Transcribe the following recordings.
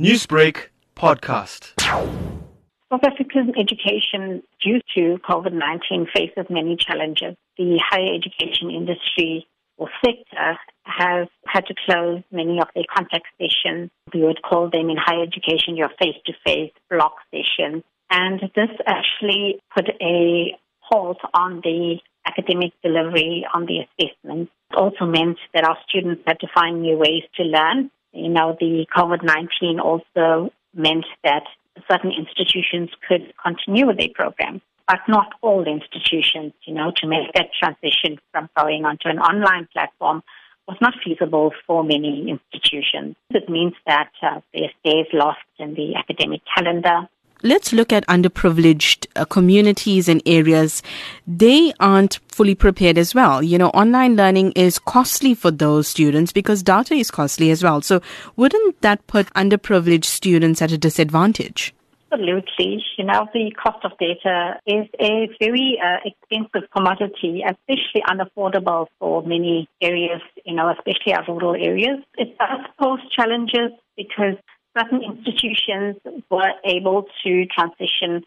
Newsbreak podcast. South Africa's education, due to COVID 19, faces many challenges. The higher education industry or sector has had to close many of their contact sessions. We would call them in higher education your face to face block sessions. And this actually put a halt on the academic delivery on the assessments. It also meant that our students had to find new ways to learn you know, the COVID-19 also meant that certain institutions could continue with their program, but not all institutions, you know, to make that transition from going onto an online platform was not feasible for many institutions. It means that uh, their stays lost in the academic calendar. Let's look at underprivileged uh, communities and areas. They aren't fully prepared as well. You know, online learning is costly for those students because data is costly as well. So wouldn't that put underprivileged students at a disadvantage? Absolutely. You know, the cost of data is a very uh, expensive commodity, especially unaffordable for many areas, you know, especially our rural areas. It does pose challenges because certain institutions were able to transition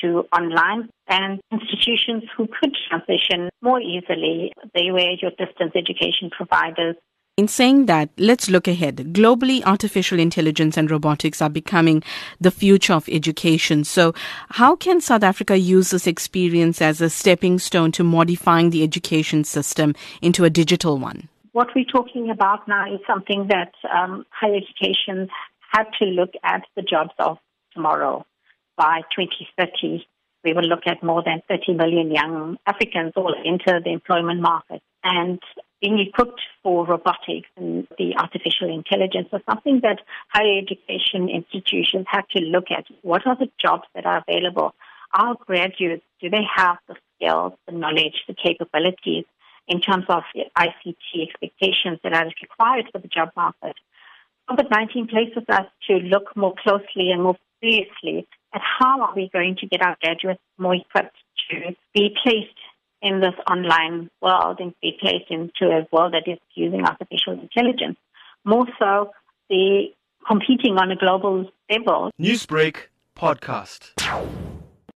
to online and institutions who could transition more easily, they were your distance education providers. In saying that, let's look ahead. Globally, artificial intelligence and robotics are becoming the future of education. So, how can South Africa use this experience as a stepping stone to modifying the education system into a digital one? What we're talking about now is something that um, higher education had to look at the jobs of tomorrow. By 2030, we will look at more than 30 million young Africans all enter the employment market. And being equipped for robotics and the artificial intelligence was something that higher education institutions had to look at. What are the jobs that are available? Our graduates, do they have the skills, the knowledge, the capabilities in terms of ICT expectations that are required for the job market? COVID 19 places us to look more closely and more seriously at how are we going to get our graduates more equipped to be placed in this online world and be placed into a world that is using artificial intelligence. More so, the competing on a global level. Newsbreak podcast.